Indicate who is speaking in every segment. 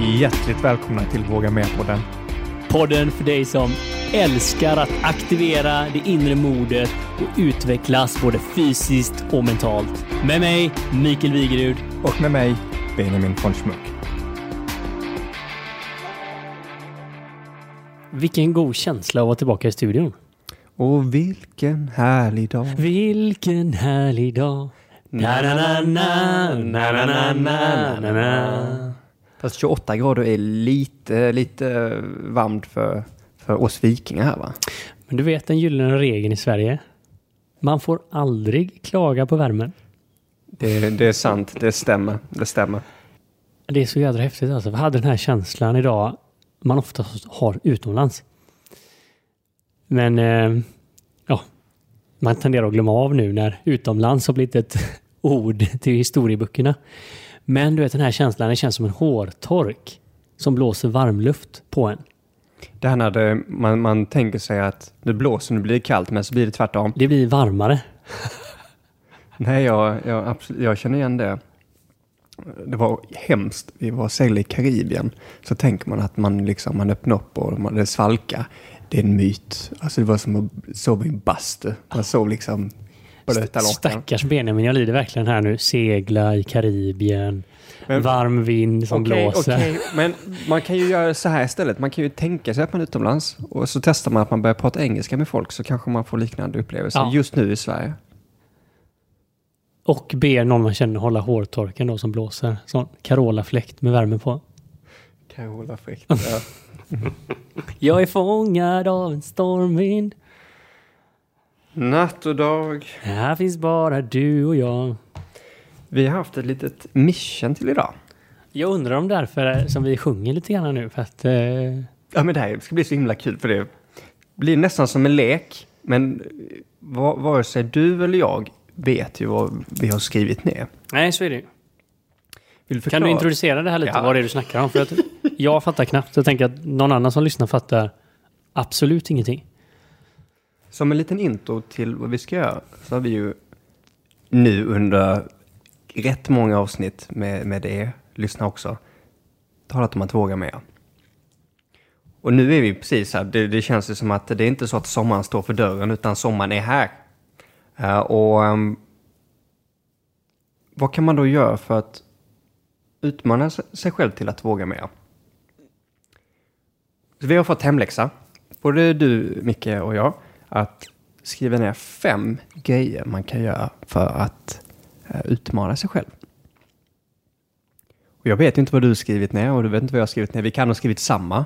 Speaker 1: Hjärtligt välkomna till Våga Med-podden.
Speaker 2: Podden för dig som älskar att aktivera det inre modet och utvecklas både fysiskt och mentalt. Med mig, Mikael Wigerud.
Speaker 1: Och med mig, Benjamin von Schmuck.
Speaker 2: Vilken god känsla att vara tillbaka i studion.
Speaker 1: Och vilken härlig dag.
Speaker 2: Vilken härlig dag. Na, na, na, na, na, na, na, na, na.
Speaker 1: Fast 28 grader är lite, lite varmt för, för oss vikingar här va?
Speaker 2: Men du vet den gyllene regeln i Sverige? Man får aldrig klaga på värmen.
Speaker 1: Det, det är sant, det stämmer, det stämmer.
Speaker 2: Det är så jädra häftigt alltså. Vi hade den här känslan idag man oftast har utomlands. Men eh, ja, man tenderar att glömma av nu när utomlands har blivit ett ord till historieböckerna. Men du vet den här känslan, det känns som en hårtork som blåser varmluft på en.
Speaker 1: Det här när det, man, man tänker sig att det blåser, nu blir det kallt, men så blir det tvärtom.
Speaker 2: Det blir varmare.
Speaker 1: Nej, jag, jag, absolut, jag känner igen det. Det var hemskt. Vi var seglade i Karibien. Så tänker man att man, liksom, man öppnar upp och man, det svalkar. Det är en myt. Alltså det var som att sova i en bastu. Man sov liksom blöta lakan.
Speaker 2: Stackars Benjamin, jag lider verkligen här nu. Segla i Karibien. Men, varm vind som
Speaker 1: okay,
Speaker 2: blåser.
Speaker 1: Okay. Men man kan ju göra så här istället. Man kan ju tänka sig att man är utomlands och så testar man att man börjar prata engelska med folk så kanske man får liknande upplevelser ja. just nu i Sverige.
Speaker 2: Och ber någon man känner hålla hårtorken då som blåser. Sån Carola-fläkt med värme på.
Speaker 1: Carola-fläkt, ja.
Speaker 2: Jag är fångad av en stormvind.
Speaker 1: Natt och dag.
Speaker 2: Här finns bara du och jag.
Speaker 1: Vi har haft ett litet mission till idag.
Speaker 2: Jag undrar om därför som vi sjunger lite grann nu för att... Eh...
Speaker 1: Ja men det här ska bli så himla kul för det blir nästan som en lek. Men vare sig du eller jag vet ju vad vi har skrivit ner.
Speaker 2: Nej, så är det ju. Kan du introducera det här lite? Ja. Vad är det du snackar om? För att jag fattar knappt. Jag tänker att någon annan som lyssnar fattar absolut ingenting.
Speaker 1: Som en liten intro till vad vi ska göra så har vi ju nu under rätt många avsnitt med, med det, lyssna också, talat om att våga mer. Och nu är vi precis här, det, det känns ju som att det är inte så att sommaren står för dörren utan sommaren är här. Uh, och um, vad kan man då göra för att utmana sig själv till att våga mer? Så vi har fått hemläxa, både du, Micke och jag, att skriva ner fem grejer man kan göra för att eh, utmana sig själv. Och jag vet inte vad du har skrivit ner och du vet inte vad jag har skrivit ner. Vi kan ha skrivit samma.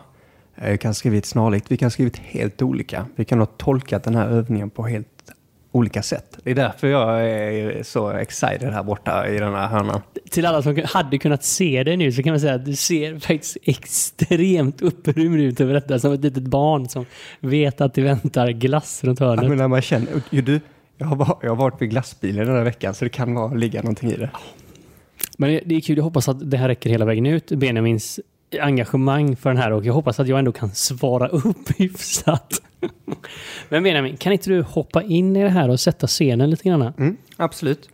Speaker 1: Eh, vi kan ha skrivit snarlikt. Vi kan ha skrivit helt olika. Vi kan ha tolkat den här övningen på helt olika sätt. Det är därför jag är så excited här borta i den här hörnan.
Speaker 2: Till alla som hade kunnat se det nu så kan man säga att du ser faktiskt extremt upprymd ut över detta. Som ett litet barn som vet att det väntar glass runt hörnet.
Speaker 1: Ja, men när man känner, du, jag, har, jag har varit vid glassbilen den här veckan så det kan vara, ligga någonting i det.
Speaker 2: Men det är kul, jag hoppas att det här räcker hela vägen ut. Benjamins engagemang för den här och jag hoppas att jag ändå kan svara upp hyfsat. Men Benjamin, kan inte du hoppa in i det här och sätta scenen lite grann?
Speaker 1: Mm, absolut.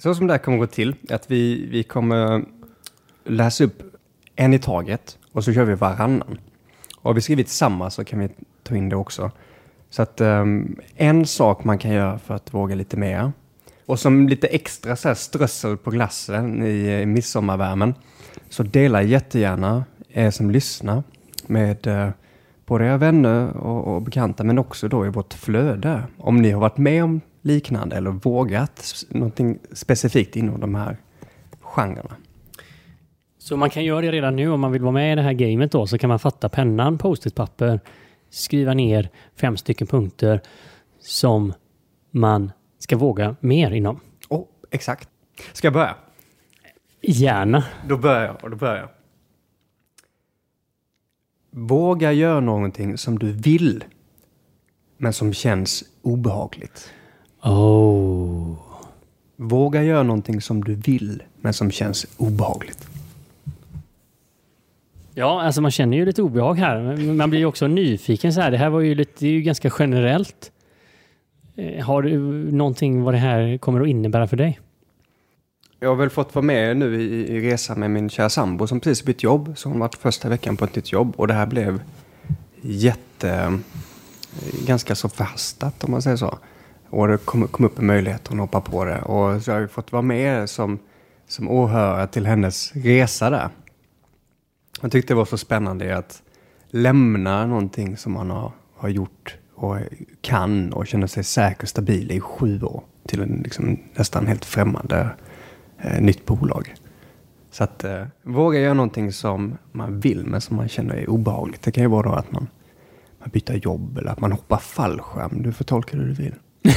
Speaker 1: Så som det här kommer gå till är att vi, vi kommer läsa upp en i taget och så kör vi varannan. Och har vi skrivit samma så kan vi ta in det också. Så att um, en sak man kan göra för att våga lite mer och som lite extra så här strössel på glassen i, i midsommarvärmen så dela jättegärna er som lyssnar med uh, både era vänner och, och, bekanta men också då i vårt flöde. Om ni har varit med om liknande eller vågat någonting specifikt inom de här genrerna.
Speaker 2: Så man kan göra det redan nu om man vill vara med i det här gamet då så kan man fatta pennan, post-it-papper, skriva ner fem stycken punkter som man ska våga mer inom.
Speaker 1: Oh, exakt. Ska jag börja?
Speaker 2: Gärna.
Speaker 1: Då börjar jag. Och då börjar jag. Våga göra någonting som du vill, men som känns obehagligt.
Speaker 2: Oh.
Speaker 1: Våga göra någonting som du vill, men som känns obehagligt.
Speaker 2: Ja, alltså man känner ju lite obehag här. Men Man blir ju också nyfiken så här. Det här var ju lite, det är ju ganska generellt. Eh, har du någonting vad det här kommer att innebära för dig?
Speaker 1: Jag har väl fått vara med nu i, i resan med min kära sambo som precis bytt jobb. Så hon varit första veckan på ett nytt jobb och det här blev jätte... Eh, ganska så förhastat om man säger så. Och det kom, kom upp en möjlighet hon hoppade på det. Och så har jag fått vara med som, som åhörare till hennes resa där. Jag tyckte det var så spännande att lämna någonting som man har, har gjort och kan och känner sig säker och stabil i sju år till en liksom nästan helt främmande eh, nytt bolag. Så att eh, våga göra någonting som man vill men som man känner är obehagligt. Det kan ju vara då att man, man byter jobb eller att man hoppar fallskärm. Du får tolka det du vill.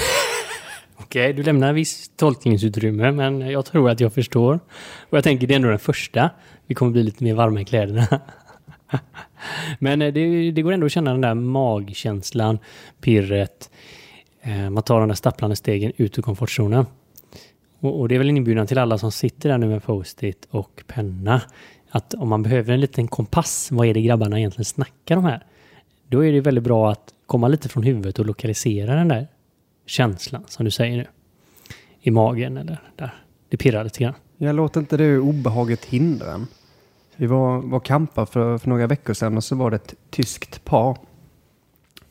Speaker 2: Okej, du lämnar viss tolkningsutrymme, men jag tror att jag förstår. Och jag tänker det är ändå den första. Vi kommer bli lite mer varma i kläderna. men eh, det, det går ändå att känna den där magkänslan, pirret. Eh, man tar de där stapplande stegen ut ur komfortzonen. Och, och det är väl en inbjudan till alla som sitter där nu med post-it och penna. Att om man behöver en liten kompass, vad är det grabbarna egentligen snackar om här? Då är det väldigt bra att komma lite från huvudet och lokalisera den där känslan som du säger nu. I magen eller där. Det pirrar lite grann.
Speaker 1: Jag låter inte det obehaget hindra en. Vi var, var kampa för, för några veckor sedan och så var det ett tyskt par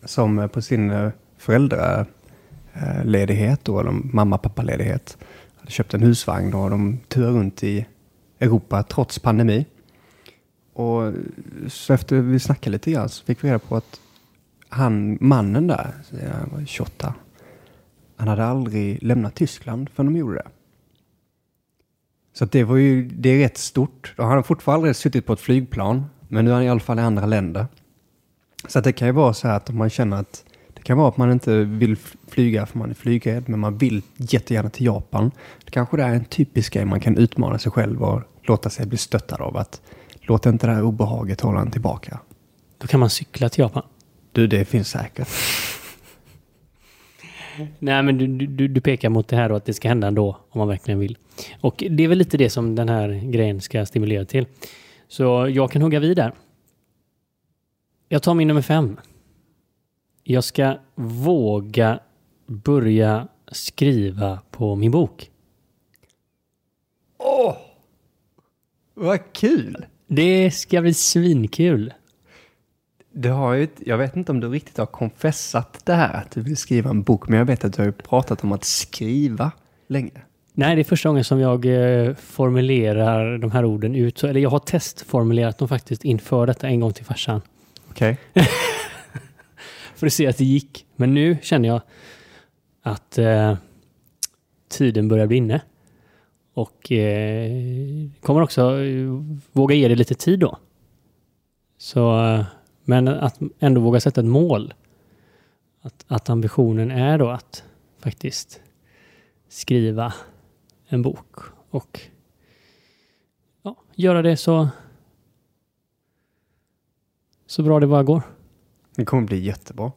Speaker 1: som eh, på sin eh, föräldraledighet, då, eller mamma-pappa-ledighet, hade köpt en husvagn och de turade runt i Europa trots pandemi. Och så efter vi snackade lite grann så fick vi reda på att han, mannen där, han var 28, han hade aldrig lämnat Tyskland förrän de gjorde det. Så det var ju, det är rätt stort. Han har fortfarande suttit på ett flygplan, men nu är han i alla fall i andra länder. Så det kan ju vara så här att om man känner att det kan vara att man inte vill flyga för man är flygrädd, men man vill jättegärna till Japan. Det kanske det är en typisk grej man kan utmana sig själv och låta sig bli stöttad av. att Låt inte det här obehaget hålla en tillbaka.
Speaker 2: Då kan man cykla till Japan.
Speaker 1: Du, det finns säkert.
Speaker 2: Nej, men du, du, du pekar mot det här då att det ska hända ändå om man verkligen vill. Och det är väl lite det som den här grejen ska stimulera till. Så jag kan hugga vid där. Jag tar min nummer fem. Jag ska våga börja skriva på min bok.
Speaker 1: Åh! Vad kul!
Speaker 2: Det ska bli svinkul.
Speaker 1: Du har ju, jag vet inte om du riktigt har konfessat det här att du vill skriva en bok, men jag vet att du har ju pratat om att skriva länge.
Speaker 2: Nej, det är första gången som jag eh, formulerar de här orden ut. Eller jag har testformulerat dem faktiskt inför detta en gång till farsan.
Speaker 1: Okej.
Speaker 2: För att se att det gick. Men nu känner jag att eh, tiden börjar bli inne. Och eh, kommer också eh, våga ge det lite tid då. Så, eh, men att ändå våga sätta ett mål. Att, att ambitionen är då att faktiskt skriva en bok och ja, göra det så så bra det bara går.
Speaker 1: Det kommer bli jättebra.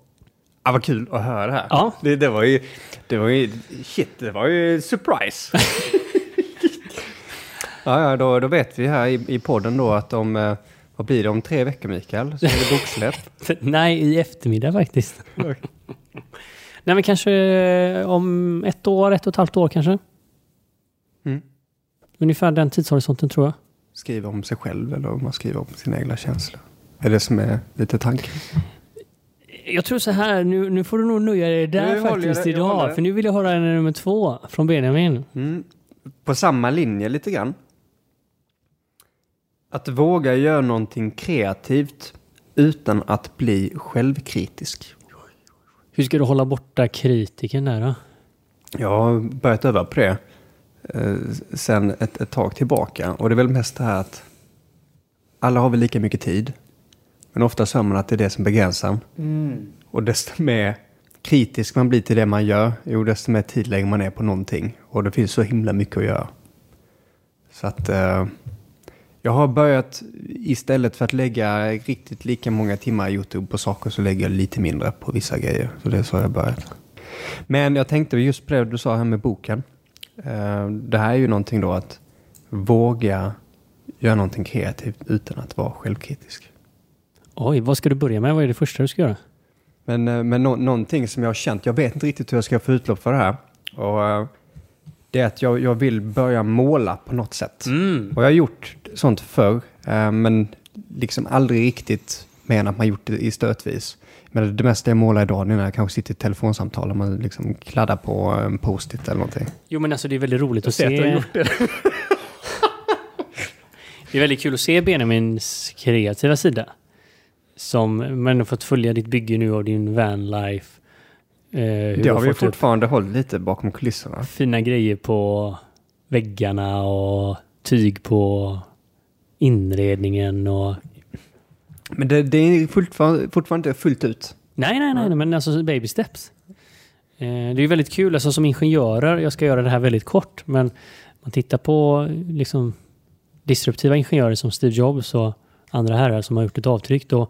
Speaker 1: Ah, vad kul att höra här.
Speaker 2: Ja.
Speaker 1: Det, det var ju, det var ju, shit, det var ju surprise. ja, ja, då, då vet vi här i, i podden då att om, eh, vad blir det om tre veckor Mikael? Så är det boksläpp.
Speaker 2: Nej, i eftermiddag faktiskt. Nej, men kanske eh, om ett år, ett och ett halvt år kanske.
Speaker 1: Mm.
Speaker 2: Ungefär den tidshorisonten tror jag.
Speaker 1: Skriva om sig själv eller om man skriver om sina egna känslor. Är det som är lite tanken.
Speaker 2: Jag tror så här, nu, nu får du nog nöja dig där
Speaker 1: jag
Speaker 2: faktiskt
Speaker 1: det,
Speaker 2: idag. För nu vill jag höra nummer två från Benjamin.
Speaker 1: Mm. På samma linje lite grann. Att våga göra någonting kreativt utan att bli självkritisk.
Speaker 2: Hur ska du hålla borta kritiken där då?
Speaker 1: Jag har börjat öva på det eh, sen ett, ett tag tillbaka. Och det är väl mest det här att alla har väl lika mycket tid. Men ofta hör man att det är det som begränsar en. Och desto mer kritisk man blir till det man gör, jo desto mer tid lägger man ner på någonting. Och det finns så himla mycket att göra. Så att eh, jag har börjat, istället för att lägga riktigt lika många timmar i YouTube på saker så lägger jag lite mindre på vissa grejer. Så det är så jag har börjat. Men jag tänkte just på det du sa här med boken. Eh, Det här är ju någonting då att våga göra någonting kreativt utan att vara självkritisk.
Speaker 2: Oj, vad ska du börja med? Vad är det första du ska göra?
Speaker 1: Men, eh, men nå- någonting som jag har känt, jag vet inte riktigt hur jag ska få utlopp för det här. Och, eh, det är att jag, jag vill börja måla på något sätt.
Speaker 2: Mm.
Speaker 1: Och jag har gjort sånt förr, eh, men liksom aldrig riktigt mer än att man gjort det i stötvis. Men det mesta jag målar idag är när jag kanske sitter i ett telefonsamtal och man liksom kladdar på en post-it eller någonting.
Speaker 2: Jo, men alltså det är väldigt roligt att
Speaker 1: ser att du har
Speaker 2: se.
Speaker 1: gjort det.
Speaker 2: Det är väldigt kul att se Benjamins kreativa sida. Som man har fått följa ditt bygge nu av din vanlife. Eh,
Speaker 1: Det har vi fortfarande hållit lite bakom kulisserna.
Speaker 2: fina grejer på väggarna och tyg på inredningen och...
Speaker 1: Men det, det är fortfarande, fortfarande inte fullt ut.
Speaker 2: Nej, nej, nej, men alltså baby steps. Eh, det är ju väldigt kul, alltså som ingenjörer, jag ska göra det här väldigt kort, men man tittar på liksom disruptiva ingenjörer som Steve Jobs och andra herrar som har gjort ett avtryck, då,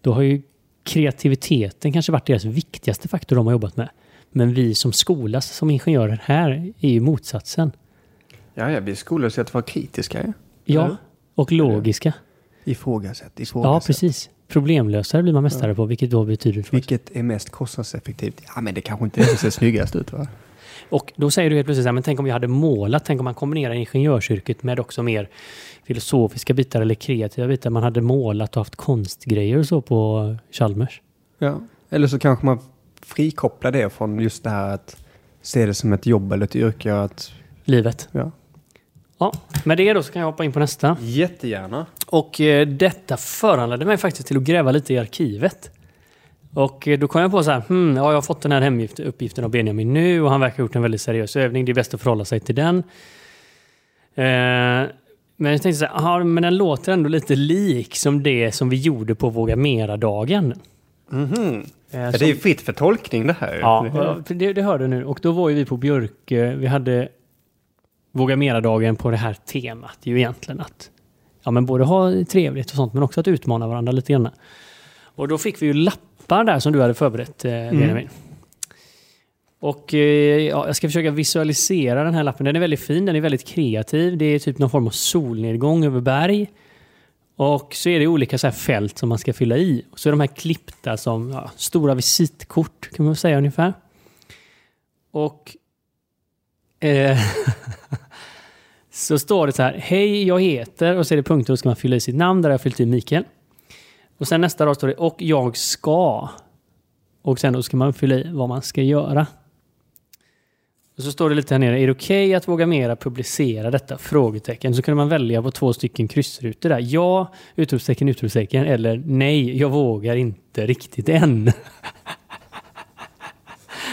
Speaker 2: då har ju kreativiteten kanske varit deras viktigaste faktor de har jobbat med. Men vi som skolas som ingenjörer här är ju motsatsen.
Speaker 1: Ja, ja vi skolar oss att vara kritiska. Ja.
Speaker 2: Ja? Och logiska.
Speaker 1: Ifrågasätt, ifrågasätt.
Speaker 2: Ja, precis. Problemlösare blir man mästare på, vilket då betyder... för oss.
Speaker 1: Vilket är mest kostnadseffektivt? Ja, men det kanske inte är det ser snyggast ut va?
Speaker 2: Och då säger du helt plötsligt så här, men tänk om jag hade målat, tänk om man kombinerar ingenjörsyrket med också mer filosofiska bitar eller kreativa bitar. Man hade målat och haft konstgrejer och så på Chalmers.
Speaker 1: Ja. Eller så kanske man frikopplar det från just det här att se det som ett jobb eller ett yrke. Att,
Speaker 2: Livet.
Speaker 1: ja.
Speaker 2: Ja, med det då så kan jag hoppa in på nästa.
Speaker 1: Jättegärna.
Speaker 2: Och eh, detta föranledde mig faktiskt till att gräva lite i arkivet. Och eh, då kom jag på så här, hmm, ja, jag har fått den här hemuppgiften av Benjamin nu och han verkar ha gjort en väldigt seriös övning. Det är bäst att förhålla sig till den. Eh, men jag tänkte så här, aha, men den låter ändå lite lik som det som vi gjorde på Våga Mera-dagen.
Speaker 1: Mhm.
Speaker 2: Eh,
Speaker 1: Ja,
Speaker 2: som-
Speaker 1: det är ju fritt för tolkning det här.
Speaker 2: Ja, det, det hörde du nu. Och då var ju vi på Björke. Vi hade Våga Mera-dagen på det här temat. Ju egentligen att ja, men både ha trevligt och sånt, men också att utmana varandra lite grann. Och då fick vi ju lappar där som du hade förberett, eh, Benjamin. Och eh, ja, jag ska försöka visualisera den här lappen. Den är väldigt fin, den är väldigt kreativ. Det är typ någon form av solnedgång över berg. Och så är det olika så här fält som man ska fylla i. Och så är de här klippta som ja, stora visitkort kan man säga ungefär. Och eh, så står det så här, hej jag heter och så är det punkter och så ska man fylla i sitt namn där jag har fyllt i Mikael. Och sen nästa rad står det och jag ska. Och sen då ska man fylla i vad man ska göra. Och så står det lite här nere, är det okej att våga mera publicera detta? Frågetecken. Så kunde man välja på två stycken kryssrutor där. Ja, utropstecken, utropstecken. Eller nej, jag vågar inte riktigt än.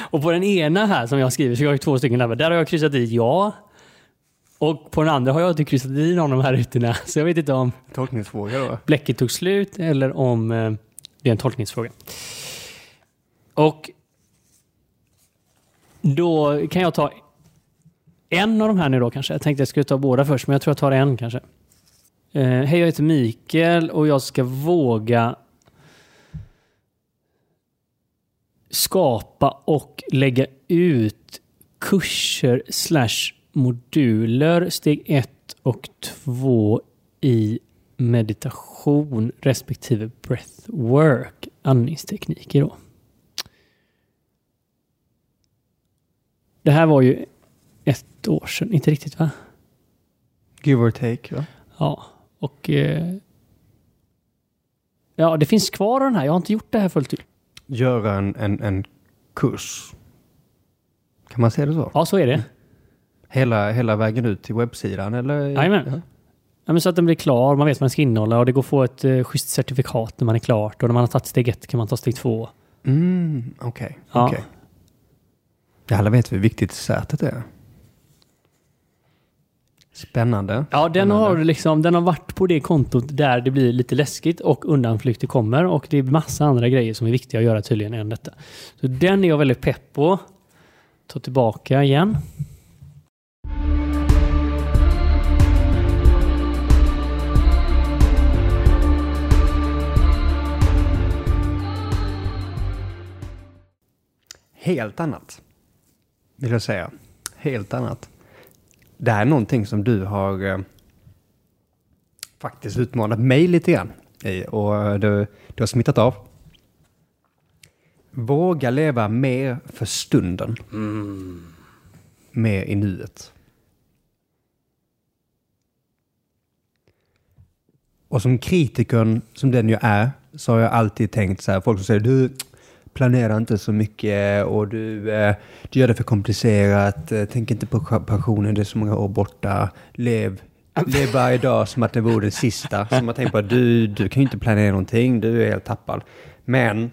Speaker 2: Och på den ena här som jag skriver så jag har två stycken där, Där har jag kryssat i ja. Och på den andra har jag inte kryssat i någon av de här rutorna. Så jag vet inte om
Speaker 1: Tolkningsfråga då.
Speaker 2: bläcket tog slut eller om eh, det är en tolkningsfråga. Och då kan jag ta en av de här nu då kanske. Jag tänkte jag skulle ta båda först, men jag tror jag tar en kanske. Eh, Hej, jag heter Mikael och jag ska våga skapa och lägga ut kurser slash moduler steg ett och två i meditation respektive breathwork, andningstekniker då. Det här var ju ett år sedan, inte riktigt va?
Speaker 1: Give or take va?
Speaker 2: Ja, och eh, ja, det finns kvar den här. Jag har inte gjort det här fullt ut.
Speaker 1: Göra en, en, en kurs. Kan man säga det så?
Speaker 2: Ja, så är det.
Speaker 1: Hela, hela vägen ut till webbsidan eller?
Speaker 2: Jajamän.
Speaker 1: Ja.
Speaker 2: Ja, men så att den blir klar, man vet vad den ska innehålla och det går att få ett eh, schysst certifikat när man är klart och när man har tagit steg ett kan man ta steg två.
Speaker 1: Mm, okej.
Speaker 2: Ja.
Speaker 1: okej. Alla vet hur viktigt sätet är. Spännande.
Speaker 2: Ja, den
Speaker 1: Spännande.
Speaker 2: har, liksom, den har varit på det kontot där det blir lite läskigt och undanflykter kommer och det är massa andra grejer som är viktiga att göra tydligen än detta. Så den är jag väldigt pepp på. Ta tillbaka igen.
Speaker 1: Helt annat. Vill jag säga. Helt annat. Det här är någonting som du har eh, faktiskt utmanat mig lite grann i och det, det har smittat av. Våga leva mer för stunden. Mer i nuet. Och som kritikern som den jag är så har jag alltid tänkt så här, folk som säger du planerar inte så mycket och du, eh, du gör det för komplicerat, eh, tänk inte på pensionen, det är så många år borta, lev, lev varje dag som att det vore det sista. Som man tänker på, du, du kan ju inte planera någonting, du är helt tappad. Men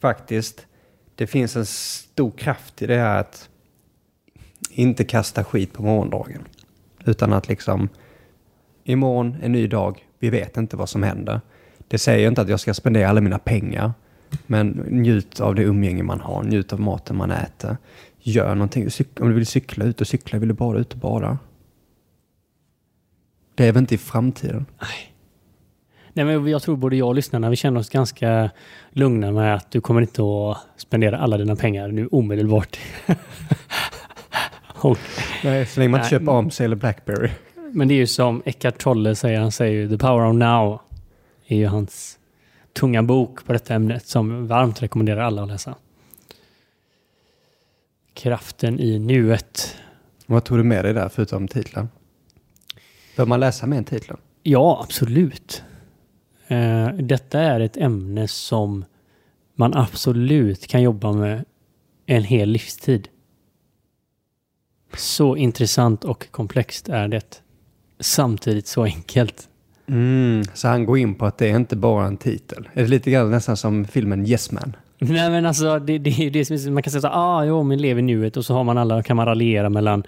Speaker 1: faktiskt, det finns en stor kraft i det här att inte kasta skit på morgondagen. Utan att liksom, imorgon en ny dag, vi vet inte vad som händer. Det säger inte att jag ska spendera alla mina pengar. Men njut av det umgänge man har, njut av maten man äter. Gör någonting. Om du vill cykla ut och cykla, vill du bada ut och är väl inte i framtiden?
Speaker 2: Nej, men jag tror både jag och lyssnarna vi känner oss ganska lugna med att du kommer inte att spendera alla dina pengar nu omedelbart. och,
Speaker 1: Nej, så länge man inte
Speaker 2: Nej.
Speaker 1: köper AMC eller Blackberry.
Speaker 2: men det är ju som Eckart Tolle säger, han säger ju The Power of Now är ju hans tunga bok på detta ämnet som varmt rekommenderar alla att läsa. Kraften i nuet.
Speaker 1: Vad tog du med dig där förutom titeln? Bör man läsa med en titeln?
Speaker 2: Ja, absolut. Eh, detta är ett ämne som man absolut kan jobba med en hel livstid. Så intressant och komplext är det. Samtidigt så enkelt.
Speaker 1: Mm, så han går in på att det är inte bara en titel. Är det lite grann nästan som filmen Yes Man?
Speaker 2: Nej men alltså, det, det är det som man kan säga så ah, jo men lev i nuet och så har man alla, kan man raljera mellan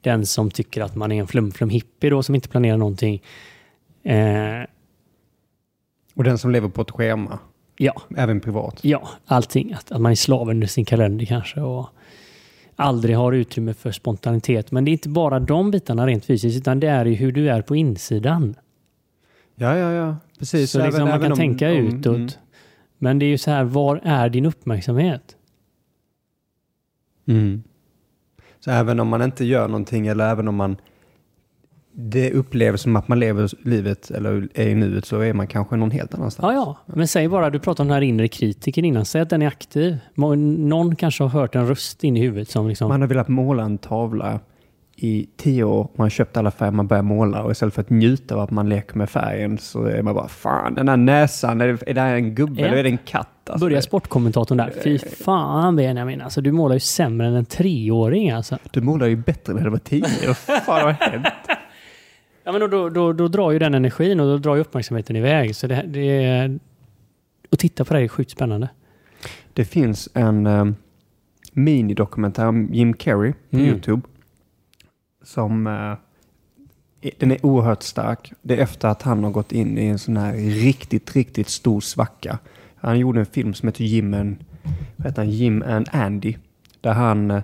Speaker 2: den som tycker att man är en flum-flum hippie då som inte planerar någonting. Eh,
Speaker 1: Och den som lever på ett schema,
Speaker 2: ja,
Speaker 1: även privat.
Speaker 2: Ja, allting. Att, att man är slav under sin kalender kanske och aldrig har utrymme för spontanitet. Men det är inte bara de bitarna rent fysiskt, utan det är ju hur du är på insidan.
Speaker 1: Ja, ja, ja. Precis.
Speaker 2: så liksom man kan
Speaker 1: om-
Speaker 2: tänka
Speaker 1: om-
Speaker 2: utåt.
Speaker 1: mm.
Speaker 2: Men det är ju så här, var är din uppmärksamhet?
Speaker 1: Mm. Så även om man inte gör någonting eller även om man det upplevs som att man lever livet eller är i nuet så är man kanske någon helt annanstans.
Speaker 2: Ja, ja. Men säg bara, du pratade om den här inre kritiken innan. Säg att den är aktiv. Någon kanske har hört en röst in i huvudet som liksom...
Speaker 1: Man har velat måla en tavla i tio år, man har köpt alla färger man börjar måla och istället för att njuta av att man leker med färgen så är man bara fan den här näsan, är det, är det här en gubbe
Speaker 2: Ja.
Speaker 1: eller är det en katt? Alltså,
Speaker 2: Börjar sportkommentatorn där. Fy fan Benjamin, alltså du målar ju sämre än en treåring alltså.
Speaker 1: Du målar ju bättre när du var tio, vad fan har hänt?
Speaker 2: Ja, men då, då, då, då drar ju den energin och då drar ju uppmärksamheten iväg. Så det, det är... Att titta på det är sjukt spännande.
Speaker 1: Det finns en um, minidokumentär om Jim Carrey på
Speaker 2: Mm.
Speaker 1: YouTube. Som... eh, den är oerhört stark. Det är efter att han har gått in i en sån här riktigt, riktigt stor svacka. Han gjorde en film som heter Jim and, vad heter han? Jim and Andy. Där han... eh,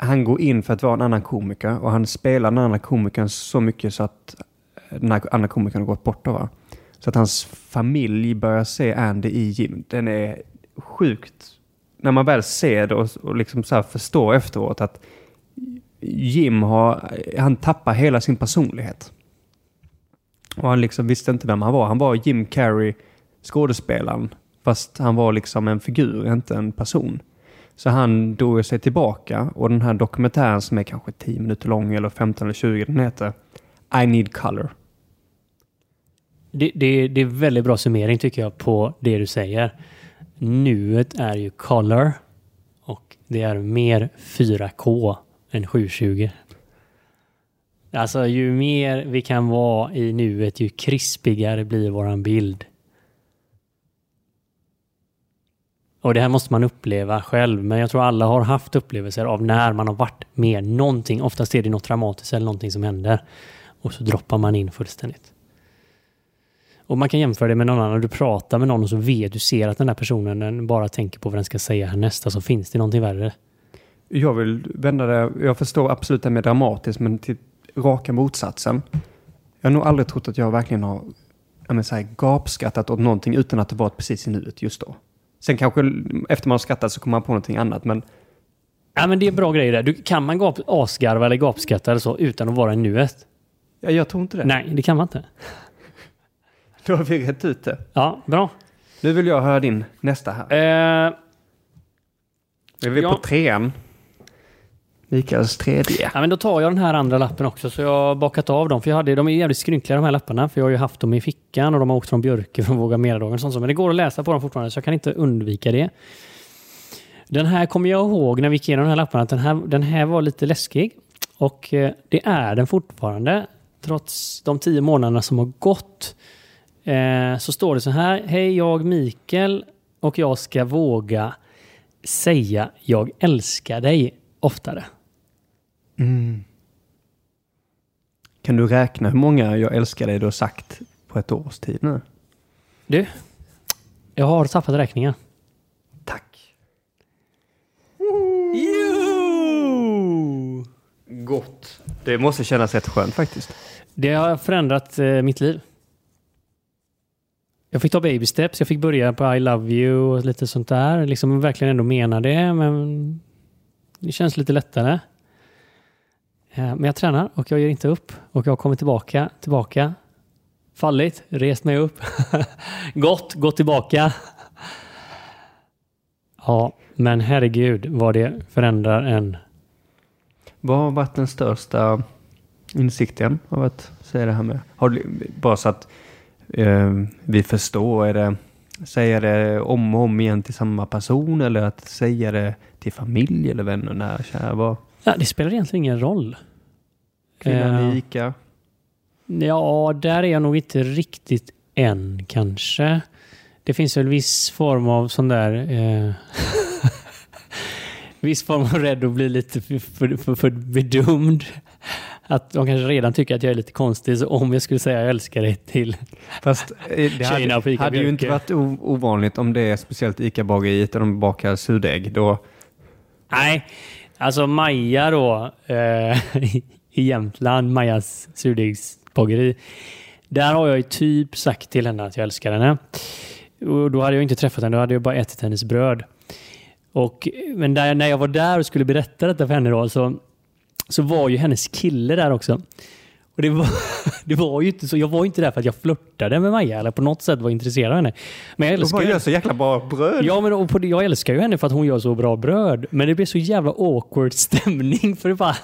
Speaker 1: han går in för att vara en annan komiker och han spelar den andra komikern så mycket så att eh, den här andra komikern har gått bort då va. Så att hans familj börjar se Andy i Jim. Den är sjukt. När man väl ser det och, och liksom så här förstår efteråt att Jim har, han tappar hela sin personlighet. Och han liksom visste inte vem han var. Han var Jim Carrey, skådespelaren. Fast han var liksom en figur, inte en person. Så han drog sig tillbaka och den här dokumentären som är kanske 10 minuter lång eller 15 eller 20, den heter I Need Color.
Speaker 2: Det, det, det är väldigt bra summering tycker jag på det du säger. Nuet är ju color och det är mer 4K en 720. Alltså ju mer vi kan vara i nuet ju krispigare blir våran bild. Och det här måste man uppleva själv, men jag tror alla har haft upplevelser av när man har varit med någonting. Oftast är det något dramatiskt eller någonting som händer. Och så droppar man in fullständigt. Och man kan jämföra det med någon annan. Du pratar med någon och så vet du ser att den här personen den bara tänker på vad den ska säga härnäst. Så finns det någonting värre.
Speaker 1: Jag vill vända det, jag förstår absolut det med dramatiskt, men till raka motsatsen. Jag har nog aldrig trott att jag verkligen har jag menar, så här, gapskattat åt någonting utan att det varit precis i nuet just då. Sen kanske efter man har skrattat så kommer man på någonting annat, men
Speaker 2: Ja, men det är bra grejer där. Du, kan man gap, asgarva eller gapskratta eller så utan att vara i nuet?
Speaker 1: Ja, jag tror inte det.
Speaker 2: Nej, det kan man inte.
Speaker 1: Då har vi rätt ut det.
Speaker 2: Ja, bra.
Speaker 1: Nu vill jag höra din nästa här.
Speaker 2: Eh,
Speaker 1: Är vi
Speaker 2: ja.
Speaker 1: på trean? Mikaels tredje.
Speaker 2: ja, men då tar jag den här andra lappen också, så jag har bakat av dem. För jag hade, de är jävligt skrynkliga de här lapparna, för jag har ju haft dem i fickan och de har åkt från Björke från Våga Mera-dagen och sånt. Men det går att läsa på dem fortfarande, så jag kan inte undvika det. Den här kommer jag ihåg när vi gick igenom de här lapparna, att den här, den här var lite läskig. Och eh, det är den fortfarande, trots de tio månaderna som har gått. Eh, så står det så här. Hej, jag Mikael och jag ska våga säga jag älskar dig oftare.
Speaker 1: Mm. Kan du räkna hur många jag älskar dig du har sagt på ett års tid nu?
Speaker 2: Du, jag har tappat räkningen.
Speaker 1: Tack.
Speaker 2: Jo!
Speaker 1: Gott. Det måste kännas rätt skönt faktiskt.
Speaker 2: Det har förändrat eh, mitt liv. Jag fick ta baby steps, jag fick börja på I love you och lite sånt där. Liksom verkligen ändå mena det, men det känns lite lättare. Eh, Men jag tränar och jag ger inte upp. Och jag kommer tillbaka, tillbaka. Fallit, rest mig upp. gått, gått tillbaka. Ja, men herregud vad det förändrar en.
Speaker 1: Vad har varit den största insikten av att säga det här med? Har du, bara så att eh, vi förstår, är det säga det om och om igen till samma person eller att säga det till familj eller vänner, nära kära? Vad?
Speaker 2: Ja, det spelar egentligen ingen roll.
Speaker 1: Kvinnan
Speaker 2: Eh.
Speaker 1: i Ica?
Speaker 2: Ja, där är jag nog inte riktigt än kanske. Det finns väl viss form av sån där... Eh, viss form av rädd att bli lite för, för, för, för bedömd. Att de kanske redan tycker att jag är lite konstig. Så om jag skulle säga jag älskar dig till...
Speaker 1: Fast eh, det hade,
Speaker 2: på Ica
Speaker 1: hade ju inte varit ovanligt om det är speciellt Ica-bageriet där de bakar surdeg. Då,
Speaker 2: Nej, alltså Maja då eh, i Jämtland, Majas surdegsbageri. Där har jag ju typ sagt till henne att jag älskar henne. Och då hade jag inte träffat henne, då hade jag bara ätit hennes bröd. Och, men där, när jag var där och skulle berätta detta för henne då, så, så var ju hennes kille där också. Och det var, det var ju inte så, jag var ju inte där för att jag flörtade med Maja eller på något sätt var intresserad av henne. Men jag älskar ju-
Speaker 1: gör så jäkla bra bröd.
Speaker 2: Ja, men och på jag älskar ju henne för att hon gör så bra bröd. Men det blir så jävla awkward stämning för det bara...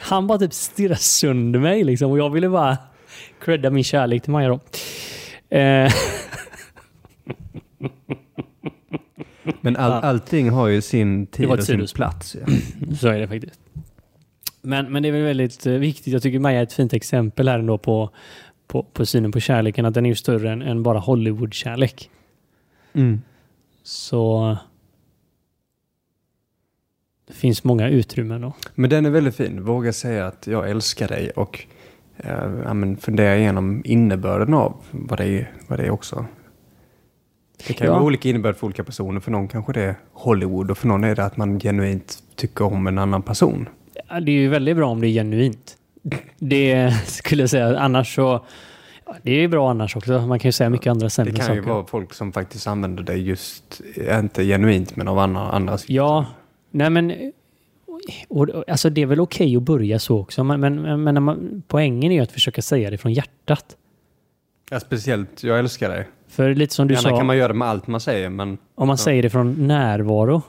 Speaker 2: Han bara typ stirrar sönder mig liksom och jag ville bara credda min kärlek till Maja då. Eh,
Speaker 1: Men all, allting har ju sin tid och sin plats. Ja.
Speaker 2: så är det faktiskt. Men, men det är väl väldigt eh, viktigt. Jag tycker Maja är ett fint exempel här ändå på, på, på synen på kärleken. Att den är ju större än, än bara Hollywood-kärlek.
Speaker 1: Mm.
Speaker 2: Så... Det finns många utrymmen då.
Speaker 1: Men den är väldigt fin. Våga säga att jag älskar dig och eh, ja, men fundera igenom innebörden av vad det är, vad det är också. Det kan
Speaker 2: Ja.
Speaker 1: vara olika innebörd för olika personer. För någon kanske det är Hollywood och för någon är det att man genuint tycker om en annan person.
Speaker 2: Ja, Det är ju väldigt bra om det är genuint. Det skulle jag säga. Annars så... Det är ju bra annars också. Man kan ju säga mycket andra
Speaker 1: Det
Speaker 2: sämre
Speaker 1: kan
Speaker 2: saker.
Speaker 1: ju vara folk som faktiskt använder det just, inte genuint men av andra, andras
Speaker 2: Ja, nej men... Och, alltså det är väl okej att börja så också. Men, men, men, man, poängen är ju att försöka säga det från hjärtat.
Speaker 1: Ja, speciellt jag älskar dig.
Speaker 2: För lite som du
Speaker 1: Gärna
Speaker 2: sa,
Speaker 1: kan man göra det med allt man säger men
Speaker 2: om man
Speaker 1: ja.
Speaker 2: säger det från närvaro.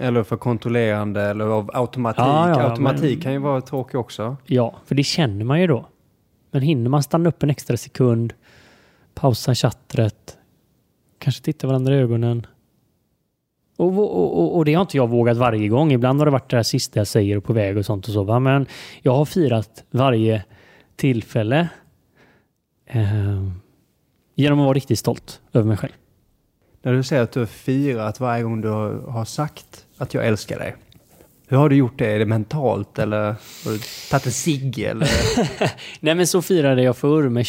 Speaker 1: Eller för kontrollerande eller av automatik.
Speaker 2: Ja, ja,
Speaker 1: automatik
Speaker 2: men-
Speaker 1: kan ju vara tråkig också.
Speaker 2: Ja, för det känner man ju då. Men hinner man stanna upp en extra sekund, pausa chattret, kanske titta varandra i ögonen. Och, och, och, det har inte jag vågat varje gång. Ibland har det varit det här sista jag säger och på väg och sånt och så. Va? Men jag har firat varje tillfälle eh, genom att vara riktigt stolt över mig själv.
Speaker 1: När du säger att du har firat varje gång du har sagt att jag älskar dig. Hur har du gjort det? Är det mentalt eller har du tagit en cigg?
Speaker 2: Nej men så firade jag förr med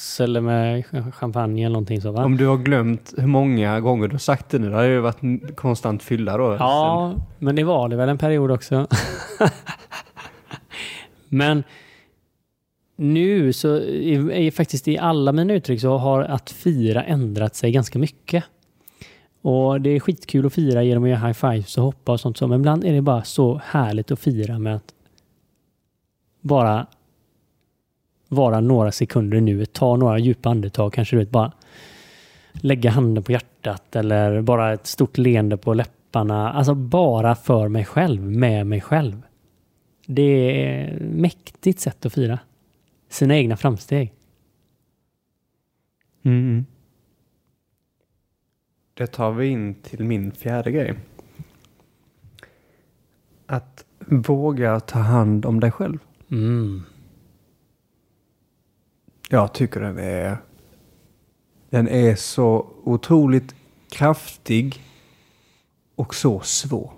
Speaker 2: shots eller med champagne eller någonting så va?
Speaker 1: Om du har glömt hur många gånger du har sagt det nu, då har det ju varit konstant fylla då.
Speaker 2: Ja, men det var det väl en period också. men nu så är är faktiskt i alla mina uttryck så har att fira ändrat sig ganska mycket. Och det är skitkul att fira genom att göra high fives och hoppa och sånt så. Men ibland är det bara så härligt att fira med att bara vara några sekunder nu, ta några djupa andetag, kanske du vet bara lägga handen på hjärtat eller bara ett stort leende på läpparna. Alltså bara för mig själv, med mig själv. Det är ett mäktigt sätt att fira sina egna framsteg.
Speaker 1: Mm. Det tar vi in till min fjärde grej. Att våga ta hand om dig själv.
Speaker 2: Mm.
Speaker 1: Jag tycker den är... Den är så otroligt kraftig och så svår.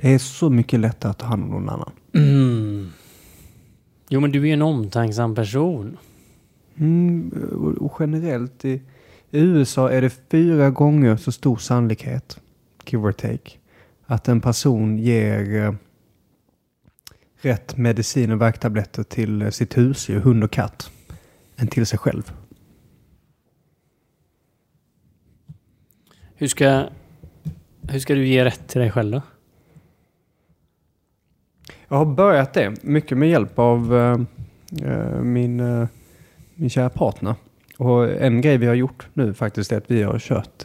Speaker 1: Det är så mycket lättare att ta hand om någon annan.
Speaker 2: Mm. Jo, men du är en omtänksam person.
Speaker 1: Mm, och generellt i, i USA är det fyra gånger så stor sannolikhet, give or take, att en person ger eh, rätt medicin och värktabletter till eh, sitt husdjur, hund och katt, än till sig själv.
Speaker 2: Hur ska, hur ska du ge rätt till dig själv då?
Speaker 1: Jag har börjat det, mycket med hjälp av eh, min, eh, min kära partner. Och en grej vi har gjort nu faktiskt är att vi har kört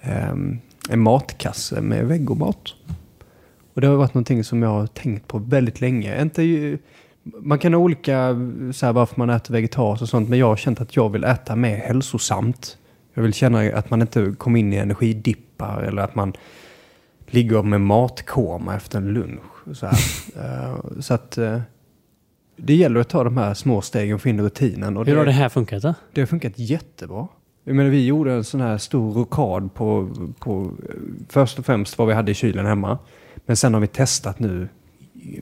Speaker 1: em, en matkasse med vegomat. Och det har varit någonting som jag har tänkt på väldigt länge. Inte ju, man kan ha olika, så här, varför man äter vegetariskt och sånt, men jag har känt att jag vill äta mer hälsosamt. Jag vill känna att man inte kommer in i energidippar eller att man ligger med matkoma efter en lunch. Så. Eh, så att eh, det gäller att ta de här små stegen och få in rutinen. Och
Speaker 2: Hur har det här funkat då?
Speaker 1: det har funkat jättebra. Jag menar, vi gjorde en sån här stor rokad på, på eh, först och främst vad vi hade i kylen hemma. Men sen har vi testat nu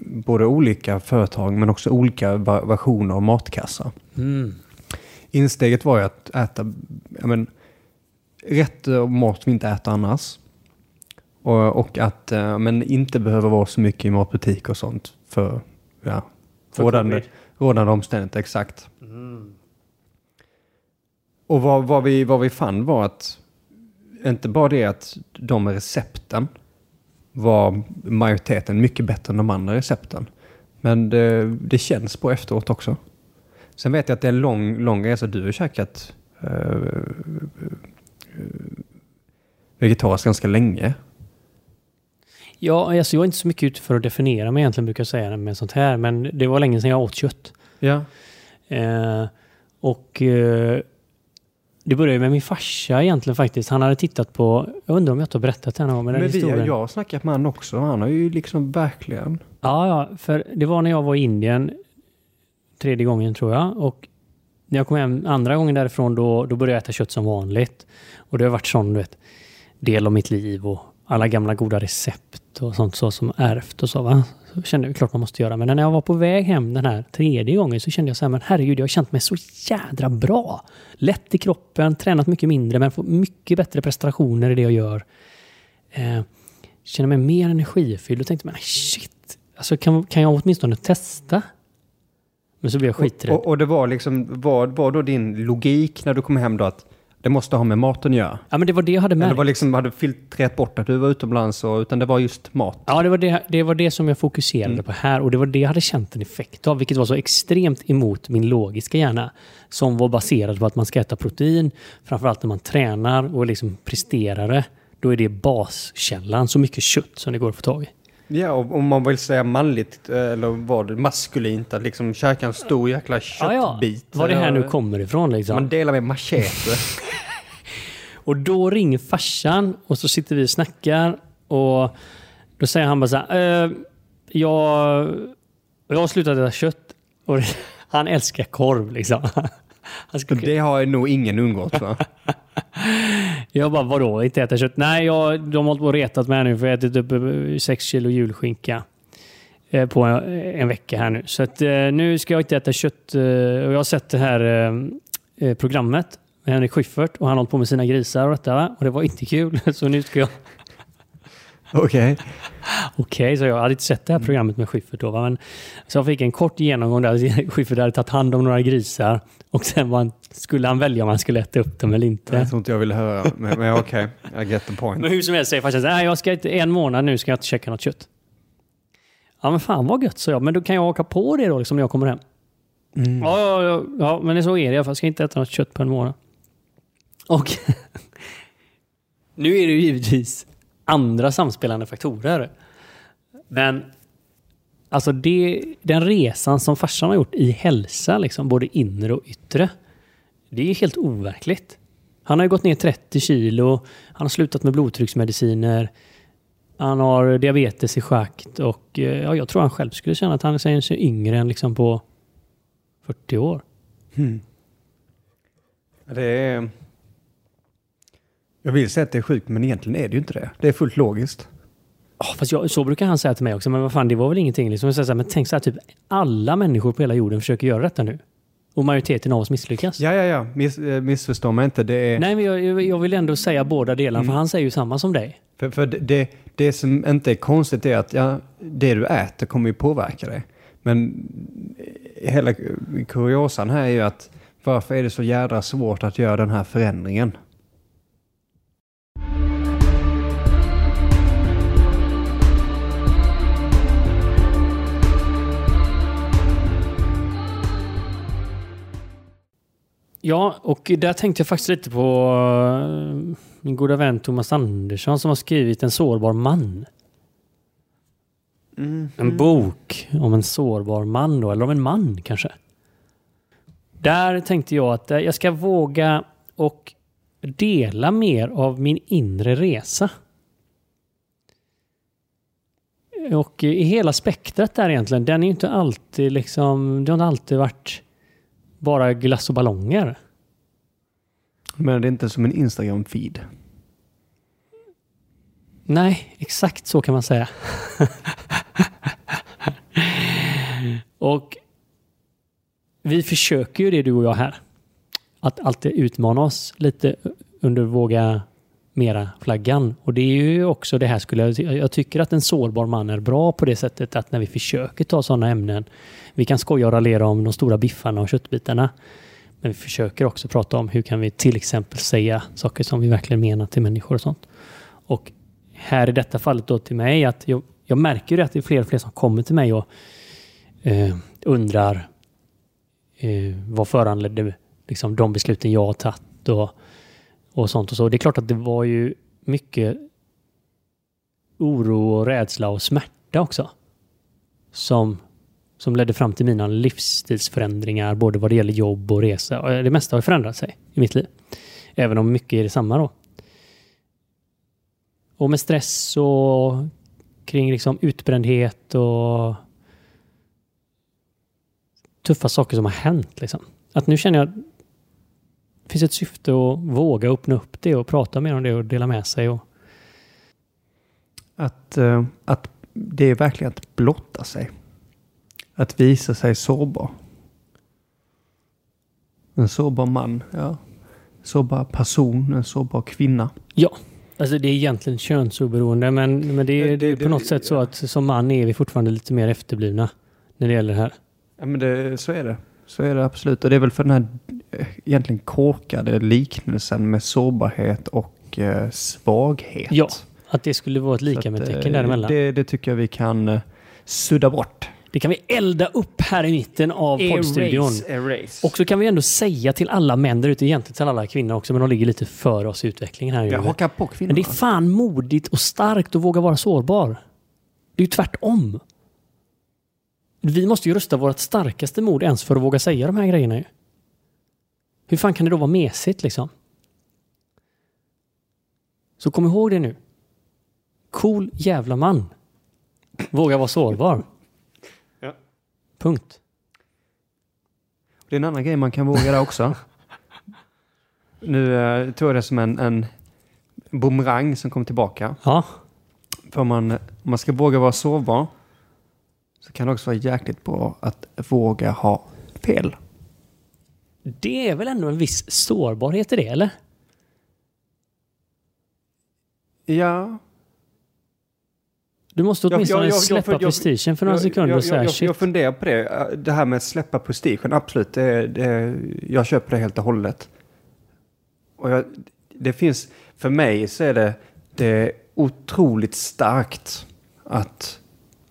Speaker 1: både olika företag men också olika versioner av matkassar.
Speaker 2: Mm.
Speaker 1: Insteget var ju att äta men, rätt eh, mat vi inte äter annars. Och, och att eh, men inte behöver vara så mycket i matbutik och sånt för, ja,
Speaker 2: För
Speaker 1: rådande, rådande omständigheter. Exakt. Och vad, vad, vi, vad vi fann var att inte bara det att de recepten var majoriteten mycket bättre än de andra recepten. Men det, det känns på efteråt också. Sen vet jag att det är en lång, lång resa. Du har käkat eh, eh, vegetariskt ganska länge.
Speaker 2: Ja, alltså jag är inte så mycket ute för att definiera mig egentligen, brukar jag säga med sånt här. Men det var länge sedan jag åt kött.
Speaker 1: Ja.
Speaker 2: Eh, och eh, det började med min farsa egentligen faktiskt. Han hade tittat på, jag undrar om jag inte har berättat det här någon gång, men den
Speaker 1: Men vi, jag har snackat med han också. Han har ju liksom verkligen...
Speaker 2: Ja, ja, för det var när jag var i Indien tredje gången tror jag. Och när jag kom hem andra gången därifrån då, då började jag äta kött som vanligt. Och det har varit sån du vet, del av mitt liv och alla gamla goda recept och sånt så som ärvt och så. Va? Så kände jag klart man måste göra. Men när jag var på väg hem den här tredje gången så kände jag så här, men herregud, jag har känt mig så jädra bra. Lätt i kroppen, tränat mycket mindre men får mycket bättre prestationer i det jag gör. Eh, känner mig mer energifylld och tänkte, men shit, alltså kan, kan jag åtminstone testa? Men så blev jag skiträdd.
Speaker 1: Och, och det var liksom, var, var då din logik när du kom hem då att det måste ha med maten att göra?
Speaker 2: ja, men det var det jag hade märkt.
Speaker 1: var liksom, hade filtrerat bort att du var utomlands och, utan det var just mat?
Speaker 2: Ja, det var det, det var det som jag fokuserade
Speaker 1: Mm.
Speaker 2: på här och det var det jag hade känt en effekt av, vilket var så extremt emot min logiska hjärna. Som var baserad på att man ska äta protein, framförallt när man tränar och liksom presterar det. Då är det baskällan, så mycket kött som det går att få tag i.
Speaker 1: Ja, och om man vill säga manligt eh, eller var det maskulint att liksom käka en stor jäkla
Speaker 2: Ja, ja.
Speaker 1: köttbit.
Speaker 2: Var det här nu
Speaker 1: Eh,
Speaker 2: kommer ifrån liksom.
Speaker 1: Man delar med machete.
Speaker 2: Och då ringer farsan och så sitter vi och snackar och då säger han bara så här, eh, jag, jag har slutat äta kött och han älskar korv liksom.
Speaker 1: Det har nog ingen undgått va?
Speaker 2: Jag bara, vadå, inte äta kött? Nej, jag, de har hållit på och retat mig nu för jag har ätit upp eh, 6 kilo julskinka eh, på en, en vecka här nu. Så att, eh, nu ska jag inte äta kött. Och jag har sett det här programmet med Henrik Schyffert och han har hållit på med sina grisar och detta. Och det var inte kul. Så nu ska jag...
Speaker 1: Okej.
Speaker 2: Okej, så jag hade inte sett det här programmet med Schyffert då. Va? Men, så jag fick en kort genomgång där Schyffert hade tagit hand om några grisar. Och sen han, skulle han välja om han skulle äta upp dem eller inte.
Speaker 1: Jag tror inte jag ville höra. Men, men okej, I get the point.
Speaker 2: Men hur som helst säger farsan så här, "Nej, jag ska inte, en månad nu ska jag inte käka något kött. Ja men fan vad gött, så jag. Men då kan jag åka på det då liksom när jag kommer hem.
Speaker 1: Mm.
Speaker 2: Ja, ja, ja, ja, men så är det. Jag ska inte äta något kött på en månad. Och nu är det ju givetvis andra samspelande faktorer. Men alltså det, den resan som farsan har gjort i hälsa, liksom, både inre och yttre, det är helt overkligt. Han har ju gått ner 30 kilo, han har slutat med blodtrycksmediciner, han har diabetes i schakt och eh, ja, jag tror han själv skulle känna att han är sig yngre än liksom på 40 år.
Speaker 1: Mm. Det är... Jag vill säga att det är sjukt, men egentligen är det ju inte det. Det är fullt logiskt.
Speaker 2: Ja, fast jag, så brukar han säga till mig också. Men vad fan, det var väl ingenting. Liksom. Jag säger så här, men tänk så här, typ alla människor på hela jorden försöker göra detta nu. Och majoriteten av oss misslyckas.
Speaker 1: Ja, ja, ja. Miss, eh, missförstå mig inte. Det är...
Speaker 2: Nej, men jag, jag- jag vill ändå säga båda delarna,
Speaker 1: Mm.
Speaker 2: för han säger ju samma som dig.
Speaker 1: För, för det- det, det som inte är konstigt är att ja, det du äter kommer ju påverka dig. Men hela kuriosan här är ju att varför är det så jädra svårt att göra den här förändringen?
Speaker 2: Ja, och där tänkte jag faktiskt lite på eh, min goda vän Thomas Andersson som har skrivit En sårbar man. En bok om en sårbar man då, eller om en man kanske. Där tänkte jag att eh, jag ska våga och dela mer av min inre resa. Och i hela spektrat där egentligen, den är ju inte alltid liksom, det har inte alltid varit bara glass och ballonger.
Speaker 1: Men det är inte som en Instagram-feed.
Speaker 2: Nej, exakt så kan man säga. och vi försöker ju det du och jag här. Att alltid utmana oss lite under våga mera flaggan. Och det är ju också det här skulle jag, jag tycker att en sårbar man är bra på det sättet att när vi försöker ta sådana ämnen, vi kan skoja och raljera om de stora biffarna och köttbitarna. Men vi försöker också prata om hur kan vi till exempel säga saker som vi verkligen menar till människor och sånt. Och här i detta fallet då till mig att jag, jag märker ju att det är fler och fler som kommer till mig och eh, undrar eh, vad föranledde liksom, de besluten jag har tagit och, och sånt och så. Det är klart att det var ju mycket oro och rädsla och smärta också. Som, som ledde fram till mina livsstilsförändringar, både vad det gäller jobb och resa. Det mesta har förändrat sig i mitt liv. Även om mycket är detsamma då. Och med stress och kring liksom utbrändhet och tuffa saker som har hänt. Liksom. Att nu känner jag finns ett syfte att våga öppna upp det och prata mer om det och dela med sig. Och,
Speaker 1: Att, eh, att det är verkligen att blotta sig. Att visa sig sårbar. En sårbar man, ja. Sårbar person, en sårbar kvinna.
Speaker 2: alltså det är egentligen könsoberoende men, men det, är-
Speaker 1: Det-
Speaker 2: det är
Speaker 1: det-
Speaker 2: på något sätt så att som man är vi fortfarande lite mer efterblivna när det gäller det här.
Speaker 1: Ja men det, så är det. Så är det absolut. Och det är väl för den här egentligen korkade liknelsen med sårbarhet och eh, svaghet.
Speaker 2: Ja, Att det skulle vara ett lika med
Speaker 1: eh,
Speaker 2: tecken däremellan. Det,
Speaker 1: Det, tycker jag vi kan eh, sudda bort.
Speaker 2: det kan vi elda upp här i mitten av poddstudion.
Speaker 1: erase.
Speaker 2: Och så kan vi ändå säga till alla män där ute, egentligen till alla kvinnor också, men de ligger lite före oss i utvecklingen här.
Speaker 1: jag hakar på
Speaker 2: Men
Speaker 1: kvinnorna.
Speaker 2: det är fan modigt och starkt att våga vara sårbar. Det är ju tvärtom. Vi måste ju rösta vårt starkaste mod ens för att våga säga de här grejerna. Hur fan kan det då vara mesigt liksom? Så kom ihåg det nu. Cool jävla man. Våga vara sårbar.
Speaker 1: Ja.
Speaker 2: Punkt.
Speaker 1: Det är en annan grej man kan våga där också. nu eh, tog jag det som en, en bumerang som kom tillbaka.
Speaker 2: Ja,
Speaker 1: För om man, om man ska våga vara sårbar så kan det också vara jäkligt bra att våga ha fel.
Speaker 2: Det är väl ändå en viss sårbarhet i det, eller?
Speaker 1: Ja,
Speaker 2: Du måste
Speaker 1: Jag- jag-
Speaker 2: åtminstone
Speaker 1: jag- jag-
Speaker 2: släppa
Speaker 1: jag-
Speaker 2: prestigen för några sekunder
Speaker 1: jag,
Speaker 2: säga
Speaker 1: jag, funderar på det. Det här med att släppa prestigen, absolut. Det, det, jag köper det helt och hållet. Och det finns, för mig så är det, det är otroligt starkt att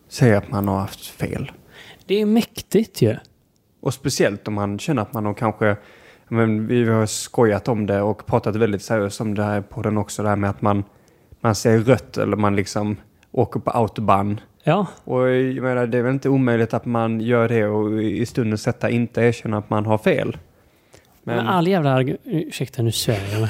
Speaker 1: säga att man har haft fel.
Speaker 2: Det är mäktigt ju.
Speaker 1: Och speciellt om man känner att man har kanske, men vi har skojat om det och pratat väldigt seriöst om det här på den också, det här med att man, man ser rött eller man liksom åker på autobahn.
Speaker 2: Ja,
Speaker 1: Och jag menar, det är väl inte omöjligt att man gör det och i stunden sätta inte erkänna att man har fel.
Speaker 2: men,
Speaker 1: Men,
Speaker 2: all jävla... Ursäkta, nu svär jag.